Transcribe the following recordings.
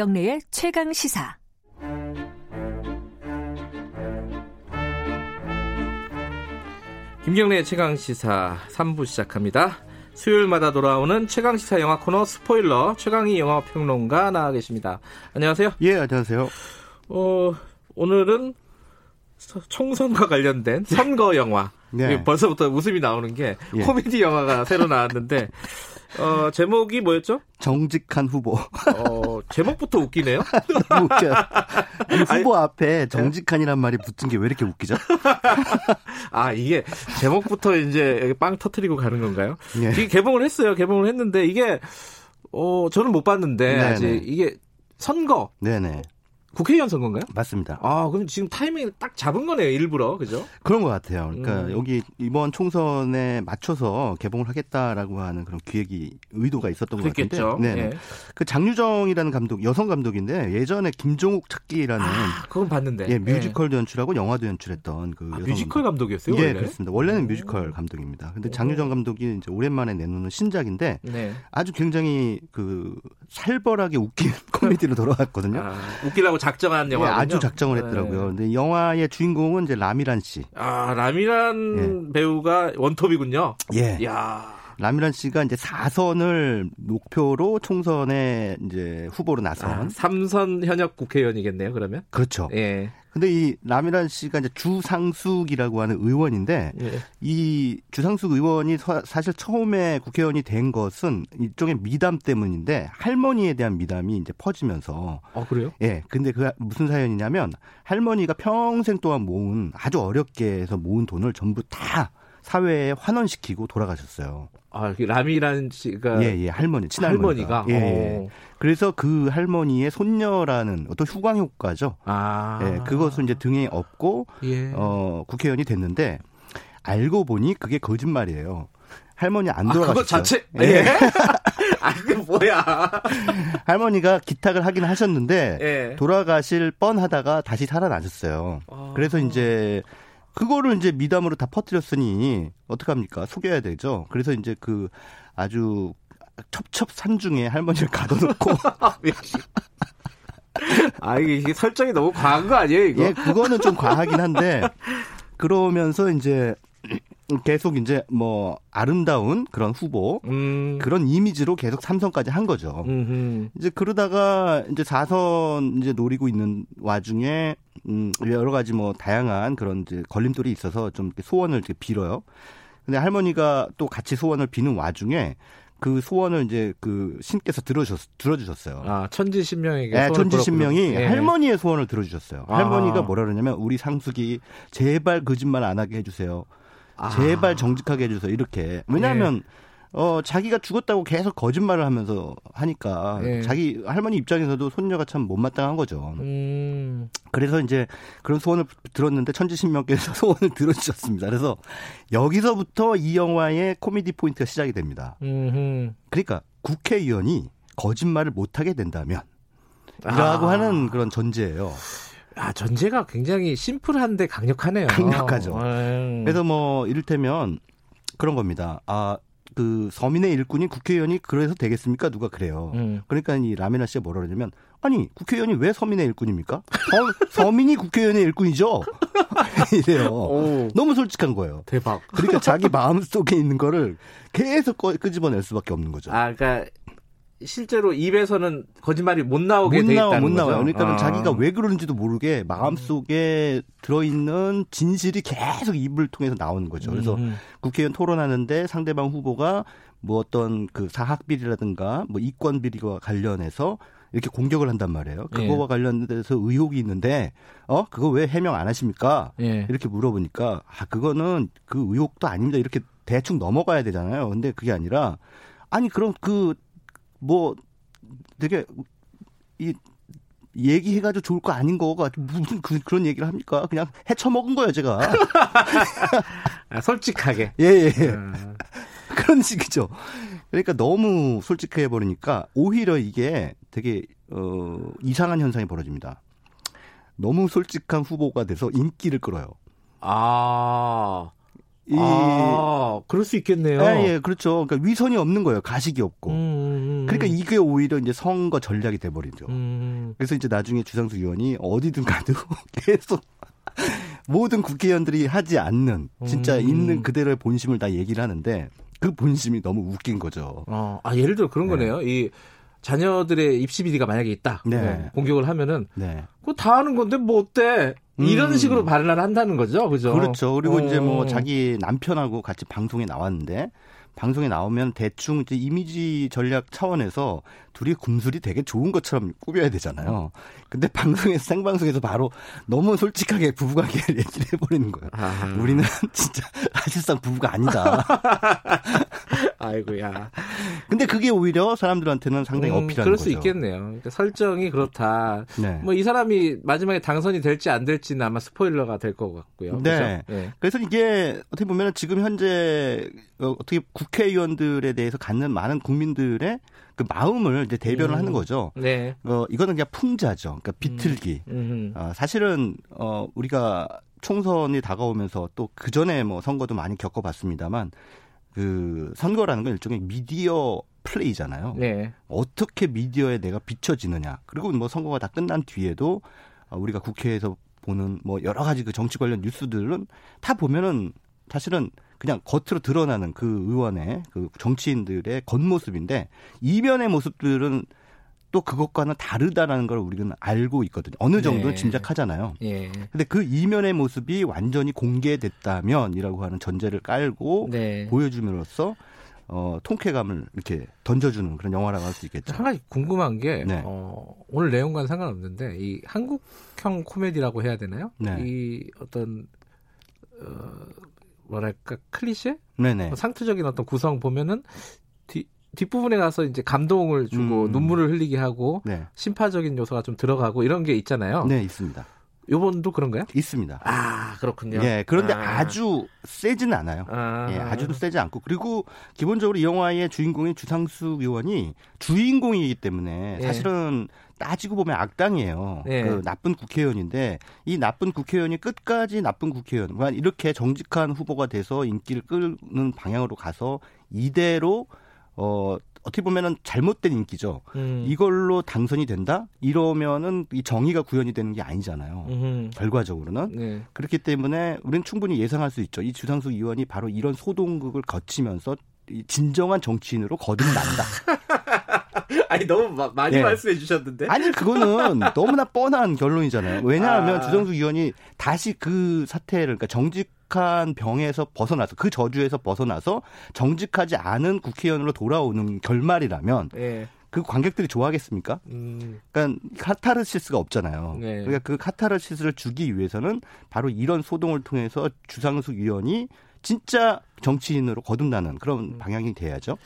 김경래의 최강 시사. 김경래의 최강 시사 3부 시작합니다. 수요일마다 돌아오는 최강 시사 영화 코너 스포일러 최강희 영화 평론가 나와 계십니다. 안녕하세요. 예, 안녕하세요. 어, 오늘은 총선과 관련된 선거 영화. 네. 벌써부터 웃음이 나오는 게 예. 코미디 영화가 새로 나왔는데 어, 제목이 뭐였죠? 정직한 후보. 어, 제목부터 웃기네요. 너무 웃겨요. 아니, 후보 네. 앞에 정직한이란 말이 붙은 게 왜 이렇게 웃기죠? 아, 이게 제목부터 이제 빵 터트리고 가는 건가요? 예. 이게 개봉을 했어요. 개봉을 했는데 이게 어, 저는 못 봤는데 네네. 아직 이게 선거. 네네. 국회의원 선거인가요? 맞습니다. 아, 그럼 지금 타이밍을 딱 잡은 거네요, 일부러. 그죠? 그런 것 같아요. 그러니까 음. 여기 이번 총선에 맞춰서 개봉을 하겠다라고 하는 그런 기획이 의도가 있었던 그랬겠죠. 것 같은데. 네. 네. 그 장유정이라는 감독, 여성 감독인데 예전에 김종욱 찾기라는 아, 그건 봤는데. 예, 뮤지컬도 네. 연출하고 영화도 연출했던 그 아, 뮤지컬 감독이었어요? 예, 원래? 그렇습니다. 원래는 뮤지컬 감독입니다. 근데 장유정 감독이 이제 오랜만에 내놓는 신작인데 네. 아주 굉장히 그 살벌하게 웃긴 코미디로 돌아왔거든요. 아, 웃기라고 작정한 영화. 예, 아주 작정을 했더라고요. 네. 근데 영화의 주인공은 이제 라미란 씨. 아, 라미란 예. 배우가 원톱이군요. 예. 야. 라미란 씨가 이제 4선을 목표로 총선에 이제 후보로 나선 아, 3선 현역 국회의원이겠네요, 그러면? 그렇죠. 예. 근데 이 라미란 씨가 이제 주상숙이라고 하는 의원인데 예. 이 주상숙 의원이 사실 처음에 국회의원이 된 것은 일종의 미담 때문인데 할머니에 대한 미담이 이제 퍼지면서 아 그래요? 예. 근데 그 무슨 사연이냐면 할머니가 평생 동안 모은 아주 어렵게 해서 모은 돈을 전부 다 사회에 환원시키고 돌아가셨어요. 아, 라미란 씨가 예, 예, 할머니, 친할머니가. 할머니가. 예, 예. 그래서 그 할머니의 손녀라는 어떤 후광 효과죠. 아. 예, 그것을 이제 등에 업고 예. 어, 국회의원이 됐는데 알고 보니 그게 거짓말이에요. 할머니 안 돌아가셨어요. 아, 그거 자체 예. 예. 아, 그 뭐야? 할머니가 기탁을 하긴 하셨는데 예. 돌아가실 뻔하다가 다시 살아나셨어요. 아. 그래서 이제 그거를 이제 미담으로 다 퍼뜨렸으니 어떡합니까? 속여야 되죠. 그래서 이제 그 아주 첩첩산 중에 할머니를 가둬놓고 아 이게 설정이 너무 과한 거 아니에요 이거? 예, 그거는 좀 과하긴 한데 그러면서 이제 계속 이제 뭐 아름다운 그런 후보 음. 그런 이미지로 계속 삼선까지 한 거죠. 음흠. 이제 그러다가 이제 사선 이제 노리고 있는 와중에 음 여러 가지 뭐 다양한 그런 이제 걸림돌이 있어서 좀 소원을 이렇게 빌어요. 근데 할머니가 또 같이 소원을 비는 와중에 그 소원을 이제 그 신께서 들어주셨, 들어주셨어요. 아, 천지신명에게. 네, 천지신명이 네. 할머니의 소원을 들어주셨어요. 아. 할머니가 뭐라 그러냐면, 우리 상숙이 제발 거짓말 안 하게 해주세요. 아. 제발 정직하게 해주세요. 이렇게. 왜냐하면, 네. 어, 자기가 죽었다고 계속 거짓말을 하면서 하니까 네. 자기 할머니 입장에서도 손녀가 참 못마땅한 거죠. 음. 그래서 이제 그런 소원을 들었는데 천지신명께서 소원을 들어주셨습니다. 그래서 여기서부터 이 영화의 코미디 포인트가 시작이 됩니다. 음흠. 그러니까 국회의원이 거짓말을 못하게 된다면 이라고 아. 하는 그런 전제예요. 아, 전제가 굉장히 심플한데 강력하네요. 강력하죠. 음. 그래서 뭐 이를테면 그런 겁니다. 아, 그 서민의 일꾼이 국회의원이 그래서 되겠습니까? 누가 그래요. 음. 그러니까 이 라메나 씨가 뭐라 그러냐면 아니 국회의원이 왜 서민의 일꾼입니까? 서, 민이 국회의원의 일꾼이죠. 이래요. 오. 너무 솔직한 거예요. 대박. 그러니까 자기 마음 속에 있는 거를 계속 끄집어낼 수밖에 없는 거죠. 아, 그러니까 실제로 입에서는 거짓말이 못 나오게 못 나와, 못 나와요. 그러니까 아. 자기가 왜 그러는지도 모르게 마음속에 들어있는 진실이 계속 입을 통해서 나오는 거죠. 그래서 음. 국회의원 토론하는데 상대방 후보가 뭐 어떤 그 사학 비리라든가 뭐 이권 비리와 관련해서 이렇게 공격을 한단 말이에요. 그거와 예. 관련돼서 의혹이 있는데 어 그거 왜 해명 안 하십니까? 예. 이렇게 물어보니까 아 그거는 그 의혹도 아닙니다. 이렇게 대충 넘어가야 되잖아요. 근데 그게 아니라 아니 그럼 그 뭐 되게 이 얘기해가지고 좋을 거 아닌 거가 무슨 그, 그런 얘기를 합니까? 그냥 해쳐먹은 거예요, 제가. 아, 솔직하게. 예, 예. 음. 그런 식이죠. 그러니까 너무 솔직해 버리니까 오히려 이게 되게 어 이상한 현상이 벌어집니다. 너무 솔직한 후보가 돼서 인기를 끌어요. 아. 이 아, 그럴 수 있겠네요. 예, 예, 그렇죠. 그러니까 위선이 없는 거예요. 가식이 없고. 음, 음, 음. 그러니까 이게 오히려 이제 선거 전략이 돼버리죠. 음. 그래서 이제 나중에 주상수 의원이 어디든 가도 계속 모든 국회의원들이 하지 않는 진짜 음. 있는 그대로의 본심을 다 얘기를 하는데 그 본심이 너무 웃긴 거죠. 어, 아 예를 들어 그런 네. 거네요. 이 자녀들의 입시 비리가 만약에 있다. 네. 뭐 공격을 하면은 네. 그거 다 하는 건데 뭐 어때? 이런 음. 식으로 발언을 한다는 거죠. 그죠? 그렇죠. 그리고 어. 이제 뭐 자기 남편하고 같이 방송에 나왔는데 방송에 나오면 대충 이제 이미지 전략 차원에서 둘이 kum술이 되게 좋은 것처럼 꾸며야 되잖아요. 근데 방송에서 생방송에서 바로 너무 솔직하게 부부관계를 얘기를 해버리는 거예요. 아. 우리는 진짜 사실상 부부가 아니다. 아이고야. 근데 그게 오히려 사람들한테는 상당히 음, 어필하는 그럴 거죠. 수 있겠네요. 그러니까 설정이 그렇다. 네. 뭐이 사람이 마지막에 당선이 될지 안 될지는 아마 스포일러가 될 것 같고요. 네. 네. 그래서 이게 어떻게 보면 지금 현재 어, 어떻게 국회의원들에 대해서 갖는 많은 국민들의 그 마음을 이제 대변을 음. 하는 거죠. 네. 어, 이거는 그냥 풍자죠. 그러니까 비틀기. 음. 어, 사실은 어, 우리가 총선이 다가오면서 또 그 전에 뭐 선거도 많이 겪어봤습니다만 그 선거라는 건 일종의 미디어 플레이잖아요. 네. 어떻게 미디어에 내가 비춰지느냐. 그리고 뭐 선거가 다 끝난 뒤에도 어, 우리가 국회에서 보는 뭐 여러 가지 그 정치 관련 뉴스들은 다 보면은 사실은 그냥 겉으로 드러나는 그 의원의 그 정치인들의 겉모습인데 이면의 모습들은 또 그것과는 다르다라는 걸 우리는 알고 있거든요. 어느 정도는 네. 짐작하잖아요. 예. 근데 그 이면의 모습이 완전히 공개됐다면이라고 하는 전제를 깔고 네. 보여줌으로써 어, 통쾌감을 이렇게 던져주는 그런 영화라고 할 수 있겠죠. 한 가지 궁금한 게 네. 어, 오늘 내용과는 상관없는데 이 한국형 코미디라고 해야 되나요? 네. 이 어떤 어, 뭐랄까 클리셰? 네네. 뭐 상투적인 어떤 구성 보면은 뒤, 뒷부분에 가서 이제 감동을 주고 음. 눈물을 흘리게 하고 네. 심파적인 요소가 좀 들어가고 이런 게 있잖아요. 네, 있습니다. 요번도 그런가요? 있습니다. 아, 그렇군요. 예, 그런데 아. 주 세지는 않아요. 아. 예, 아주도 세지 않고. 그리고 기본적으로 이 영화의 주인공인 주상숙 의원이 주인공이기 때문에 예. 사실은 따지고 보면 악당이에요. 예. 그 나쁜 국회의원인데 이 나쁜 국회의원이 끝까지 나쁜 국회의원, 그러니까 이렇게 정직한 후보가 돼서 인기를 끌는 방향으로 가서 이대로 어 어떻게 보면은 잘못된 인기죠. 음. 이걸로 당선이 된다? 이러면은 이 정의가 구현이 되는 게 아니잖아요. 음. 결과적으로는. 네. 그렇기 때문에 우리는 충분히 예상할 수 있죠. 이 주상수 의원이 바로 이런 소동극을 거치면서 진정한 정치인으로 거듭난다. 아니 너무 마, 많이 네. 말씀해 주셨는데. 아니 그거는 너무나 뻔한 결론이잖아요. 왜냐하면 아. 주정수 의원이 다시 그 사태를 그러니까 정직 한 병에서 벗어나서 그 저주에서 벗어나서 정직하지 않은 국회의원으로 돌아오는 결말이라면 네. 그 관객들이 좋아하겠습니까? 음. 그러니까 카타르시스가 없잖아요. 네. 그러니까 그 카타르시스를 주기 위해서는 바로 이런 소동을 통해서 주상수 의원이 진짜 정치인으로 거듭나는 그런 음. 방향이 돼야죠.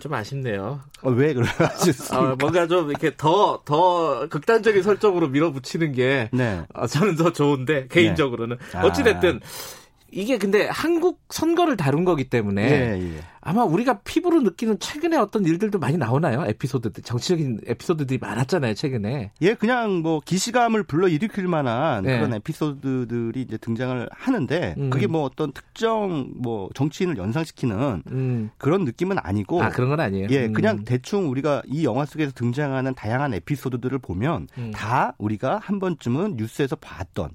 좀 아쉽네요. 어, 왜 그러셨습니까? 어, 뭔가 좀 이렇게 더, 더 극단적인 설정으로 밀어붙이는 게 네. 어, 저는 더 좋은데, 개인적으로는. 네. 어찌됐든, 아. 이게 근데 한국 선거를 다룬 거기 때문에 예, 예. 아마 우리가 피부로 느끼는 최근에 어떤 일들도 많이 나오나요? 에피소드들 정치적인 에피소드들이 많았잖아요 최근에. 예, 그냥 뭐 기시감을 불러 일으킬 만한 예. 그런 에피소드들이 이제 등장을 하는데 음. 그게 뭐 어떤 특정 뭐 정치인을 연상시키는 음. 그런 느낌은 아니고. 아 그런 건 아니에요. 예, 음. 그냥 대충 우리가 이 영화 속에서 등장하는 다양한 에피소드들을 보면 음. 다 우리가 한 번쯤은 뉴스에서 봤던.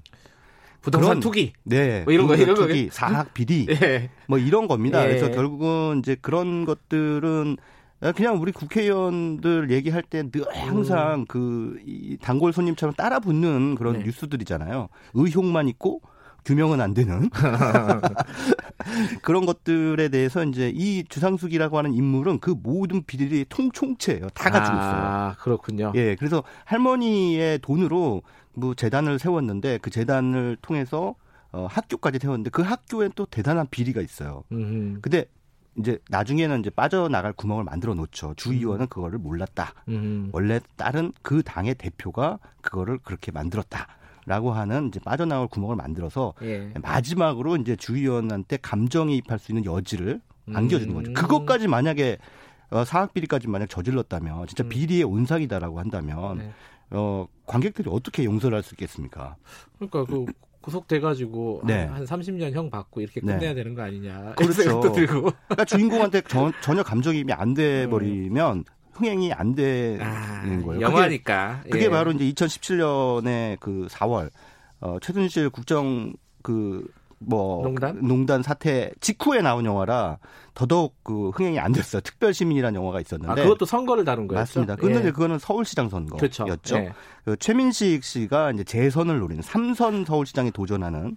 부동산 그런, 투기. 네. 뭐 이런 거, 이런 투기, 거. 사학 비리. 예. 뭐 이런 겁니다. 예. 그래서 결국은 이제 그런 것들은 그냥 우리 국회의원들 얘기할 때 늘 항상 음. 그이 단골 손님처럼 따라 붙는 그런 네. 뉴스들이잖아요. 의혹만 있고 규명은 안 되는 그런 것들에 대해서 이제 이 주상숙이라고 하는 인물은 그 모든 비리의 통총체예요. 다 가지고 있어요. 아, 그렇군요. 예, 그래서 할머니의 돈으로 뭐 재단을 세웠는데 그 재단을 통해서 어, 학교까지 세웠는데 그 학교에 또 대단한 비리가 있어요. 음흠. 근데 이제 나중에는 이제 빠져나갈 구멍을 만들어 놓죠. 주의원은 음. 그거를 몰랐다. 음. 원래 다른 그 당의 대표가 그거를 그렇게 만들었다. 라고 하는 이제 빠져나올 구멍을 만들어서 예. 마지막으로 이제 주의원한테 감정이입할 수 있는 여지를 안겨주는 거죠. 음. 그것까지 만약에 어, 사학 비리까지 만약 저질렀다면 진짜 음. 비리의 온상이다라고 한다면 네. 어, 관객들이 어떻게 용서를 할 수 있겠습니까? 그러니까 그 구속돼가지고 네. 한, 한 30년 형 받고 이렇게 끝내야 네. 되는 거 아니냐. 그렇죠. 들고. 그러니까 주인공한테 전, 전혀 감정이입이 안 돼버리면 흥행이 안 되는 아, 거예요. 영화니까. 그게, 그게 예. 바로 이제 2017년에 그 4월 어, 최순실 국정 그 뭐 농단? 농단 사태 직후에 나온 영화라 더더욱 그 흥행이 안 됐어요. 특별 시민이라는 영화가 있었는데 아, 그것도 선거를 다룬 거였죠. 맞습니다. 그런데 예. 그거는 서울시장 선거였죠. 그렇죠. 예. 그 최민식 씨가 이제 재선을 노리는 삼선 서울시장에 도전하는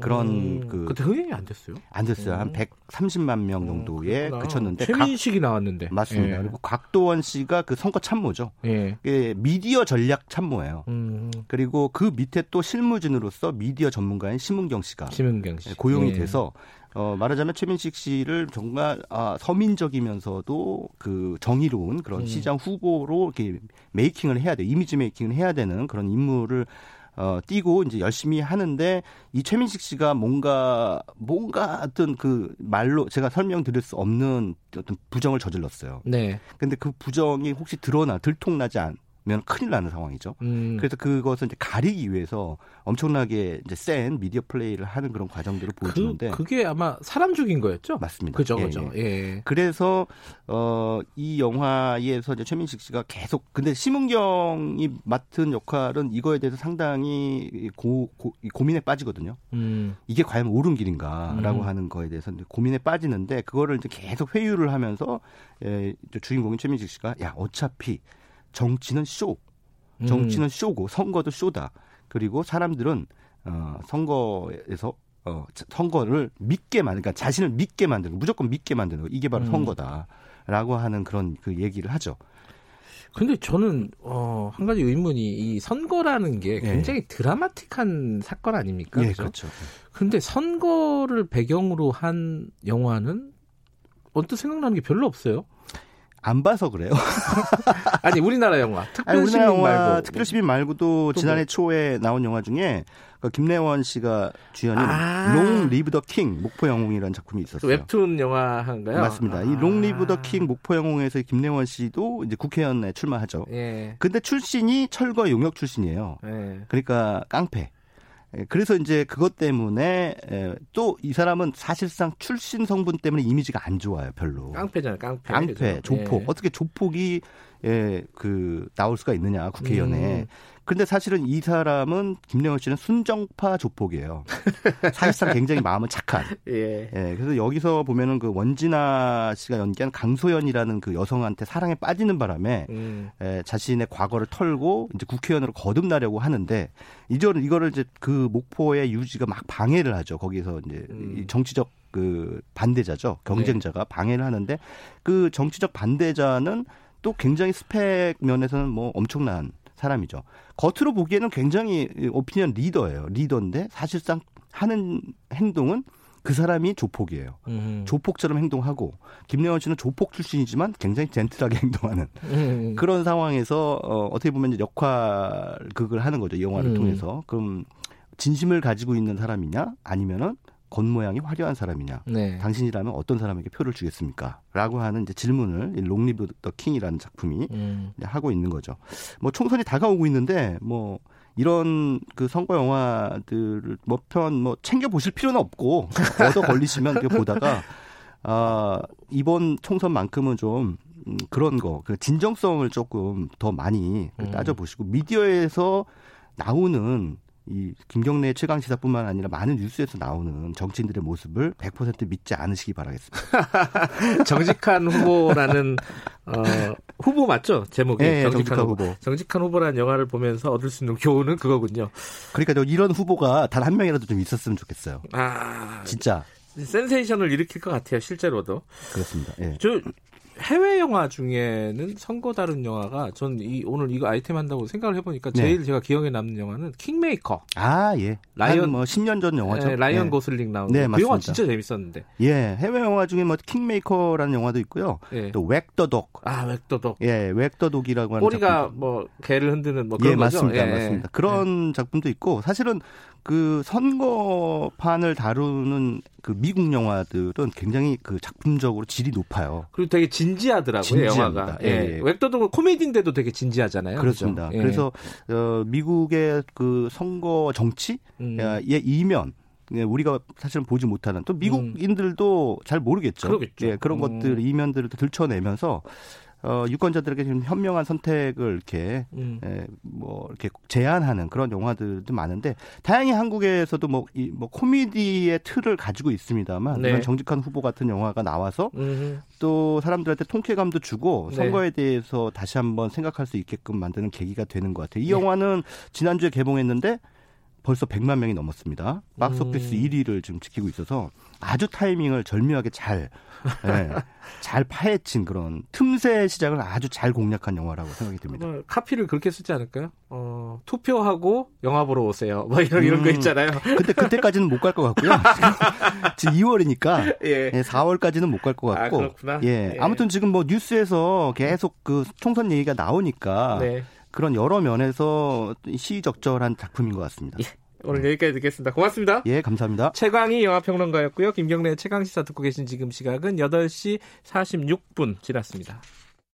그런 음, 그 그때 흥행이 안 됐어요? 안 됐어요. 음. 한 130만 명 음, 정도에 음, 그쳤는데 최민식이 각, 나왔는데 맞습니다. 예. 그리고 곽도원 씨가 그 선거 참모죠. 예. 예 미디어 전략 참모예요. 음. 그리고 그 밑에 또 실무진으로서 미디어 전문가인 심은경 씨가 심은경 씨. 고용이 예. 돼서 어, 말하자면 최민식 씨를 정말 아, 서민적이면서도 그 정의로운 그런 음. 시장 후보로 이렇게 메이킹을 해야 돼 이미지 메이킹을 해야 되는 그런 인물을 어, 뛰고 이제 열심히 하는데 이 최민식 씨가 뭔가 뭔가 어떤 그 말로 제가 설명드릴 수 없는 어떤 부정을 저질렀어요. 네. 근데 그 부정이 혹시 드러나 들통나지 않 면 큰일 나는 상황이죠. 음. 그래서 그것을 이제 가리기 위해서 엄청나게 이제 센 미디어 플레이를 하는 그런 과정들을 그, 보여주는데 그, 게 아마 사람 죽인 거였죠? 맞습니다. 그죠, 예, 그죠. 예. 예. 그래서 어, 이 영화에서 이제 최민식 씨가 계속 근데 심은경이 맡은 역할은 이거에 대해서 상당히 고, 고 고민에 빠지거든요. 음. 이게 과연 옳은 길인가라고 음. 하는 거에 대해서 고민에 빠지는데 그거를 이제 계속 회유를 하면서 예, 주인공인 최민식 씨가 야 어차피 정치는 쇼. 정치는 음. 쇼고 선거도 쇼다. 그리고 사람들은 어 선거에서 어 선거를 믿게 만든 그러니까 자신을 믿게 만드는 무조건 믿게 만드는 거. 이게 바로 음. 선거다라고 하는 그런 그 얘기를 하죠. 근데 저는 어, 한 가지 의문이 이 선거라는 게 예. 굉장히 네. 드라마틱한 사건 아닙니까? 네, 그렇죠. 근데 선거를 배경으로 한 영화는 언뜻 생각나는 게 별로 없어요. 안 봐서 그래요. 아니 우리나라 영화 특별 아니, 시민 말고 특별 시민 말고도 지난해 뭐. 초에 나온 영화 중에 그 김래원 씨가 주연인 아~ Long Live the King 목포 영웅이라는 작품이 있었어요. 웹툰 영화인가요? 맞습니다. 아~ 이 Long Live the King 목포 영웅에서 김래원 씨도 이제 국회의원에 출마하죠. 예. 근데 출신이 철거 용역 출신이에요. 예. 그러니까 깡패. 예, 그래서 이제 그것 때문에 예, 또 이 사람은 사실상 출신 성분 때문에 이미지가 안 좋아요, 별로. 깡패잖아요, 깡패. 깡패? 조폭. 예. 어떻게 조폭이 예, 그 나올 수가 있느냐 국회의원에. 음. 근데 사실은 이 사람은 김영호 씨는 순정파 조폭이에요. 사실상 굉장히 마음은 착한. 예. 예. 그래서 여기서 보면은 그 원진아 씨가 연기한 강소연이라는 그 여성한테 사랑에 빠지는 바람에 음. 예, 자신의 과거를 털고 이제 국회의원으로 거듭나려고 하는데 이전 이거를 이제 그 목포의 유지가 막 방해를 하죠. 거기서 이제 음. 정치적 그 반대자죠. 경쟁자가 네. 방해를 하는데 그 정치적 반대자는 또 굉장히 스펙 면에서는 뭐 엄청난 사람이죠. 겉으로 보기에는 굉장히 오피니언 리더예요. 리더인데 사실상 하는 행동은 그 사람이 조폭이에요. 음. 조폭처럼 행동하고 김래원 씨는 조폭 출신이지만 굉장히 젠틀하게 행동하는 음. 그런 상황에서 어, 어떻게 보면 역할 극을 하는 거죠. 이 영화를 음. 통해서. 그럼 진심을 가지고 있는 사람이냐 아니면은 겉모양이 화려한 사람이냐? 네. 당신이라면 어떤 사람에게 표를 주겠습니까? 라고 하는 이제 질문을 롱리브 더 킹이라는 작품이 음. 하고 있는 거죠. 뭐 총선이 다가오고 있는데 뭐 이런 그 선거 영화들을 뭐편뭐 챙겨 보실 필요는 없고 얻어 걸리시면 그 보다가 아 이번 총선만큼은 좀 음, 그런 거, 그 진정성을 조금 더 많이 그 음. 따져보시고 미디어에서 나오는 이 김경래 최강 시사뿐만 아니라 많은 뉴스에서 나오는 정치인들의 모습을 100% 믿지 않으시기 바라겠습니다. 정직한 후보라는 어, 후보 맞죠? 제목이 네, 정직한, 정직한 후보. 후보. 정직한 후보라는 영화를 보면서 얻을 수 있는 교훈은 그거군요. 그러니까 이런 후보가 단 한 명이라도 좀 있었으면 좋겠어요. 아, 진짜. 센세이션을 일으킬 것 같아요, 실제로도. 그렇습니다. 예. 저 해외 영화 중에는 선거 다룬 영화가 전 이 오늘 이거 아이템 한다고 생각을 해보니까 네. 제일 제가 기억에 남는 영화는 킹메이커. 아 예. 라이언 뭐 10년 전 영화죠. 네, 라이언 네. 고슬링 나오는 네, 그 영화 진짜 재밌었는데. 예, 해외 영화 중에 뭐 킹메이커라는 영화도 있고요. 예. 또 웩더독. 아 웩더독. 예, 웩더독이라고 하는 꼬리가 작품. 뭐 개를 흔드는 뭐 그런 예, 거죠. 맞습니다, 예, 맞습니다. 그런 예. 작품도 있고 사실은 그 선거판을 다루는 그 미국 영화들은 굉장히 그 작품적으로 질이 높아요. 그리고 되게 진지하더라고요, 진지합니다. 영화가. 예. 예. 웹도도 코미디인데도 되게 진지하잖아요. 그렇습니다. 그렇죠? 그래서 어, 미국의 그 선거 정치의 음. 이면 예, 우리가 사실은 보지 못하는 또 미국인들도 음. 잘 모르겠죠. 그러겠죠. 예, 그런 음. 것들 이면들을 들춰내면서 어, 유권자들에게 좀 현명한 선택을 이렇게 음. 에, 뭐 이렇게 제안하는 그런 영화들도 많은데 다행히 한국에서도 뭐, 이, 뭐 코미디의 틀을 가지고 있습니다만 네. 이런 정직한 후보 같은 영화가 나와서 음흠. 또 사람들한테 통쾌감도 주고 네. 선거에 대해서 다시 한번 생각할 수 있게끔 만드는 계기가 되는 것 같아요. 이 네. 영화는 지난주에 개봉했는데 벌써 100만 명이 넘었습니다. 박스오피스 음. 1위를 지금 지키고 있어서 아주 타이밍을 절묘하게 잘, 네, 잘 파헤친 그런 틈새 시장을 아주 잘 공략한 영화라고 생각이 듭니다. 뭐, 카피를 그렇게 쓰지 않을까요? 어, 투표하고 영화 보러 오세요. 뭐 이런, 음, 이런 거 음. 있잖아요. 근데 그때까지는 못 갈 것 같고요. 지금 2월이니까 예. 예, 4월까지는 못 갈 것 같고. 아, 그렇구나. 예, 예. 아무튼 지금 뭐 뉴스에서 계속 그 총선 얘기가 나오니까 네. 그런 여러 면에서 시적절한 작품인 것 같습니다. 예. 오늘 여기까지 듣겠습니다. 고맙습니다. 예, 감사합니다. 최광희 영화평론가였고요. 김경래 최강 시사 듣고 계신 지금 시각은 8시 46분 지났습니다.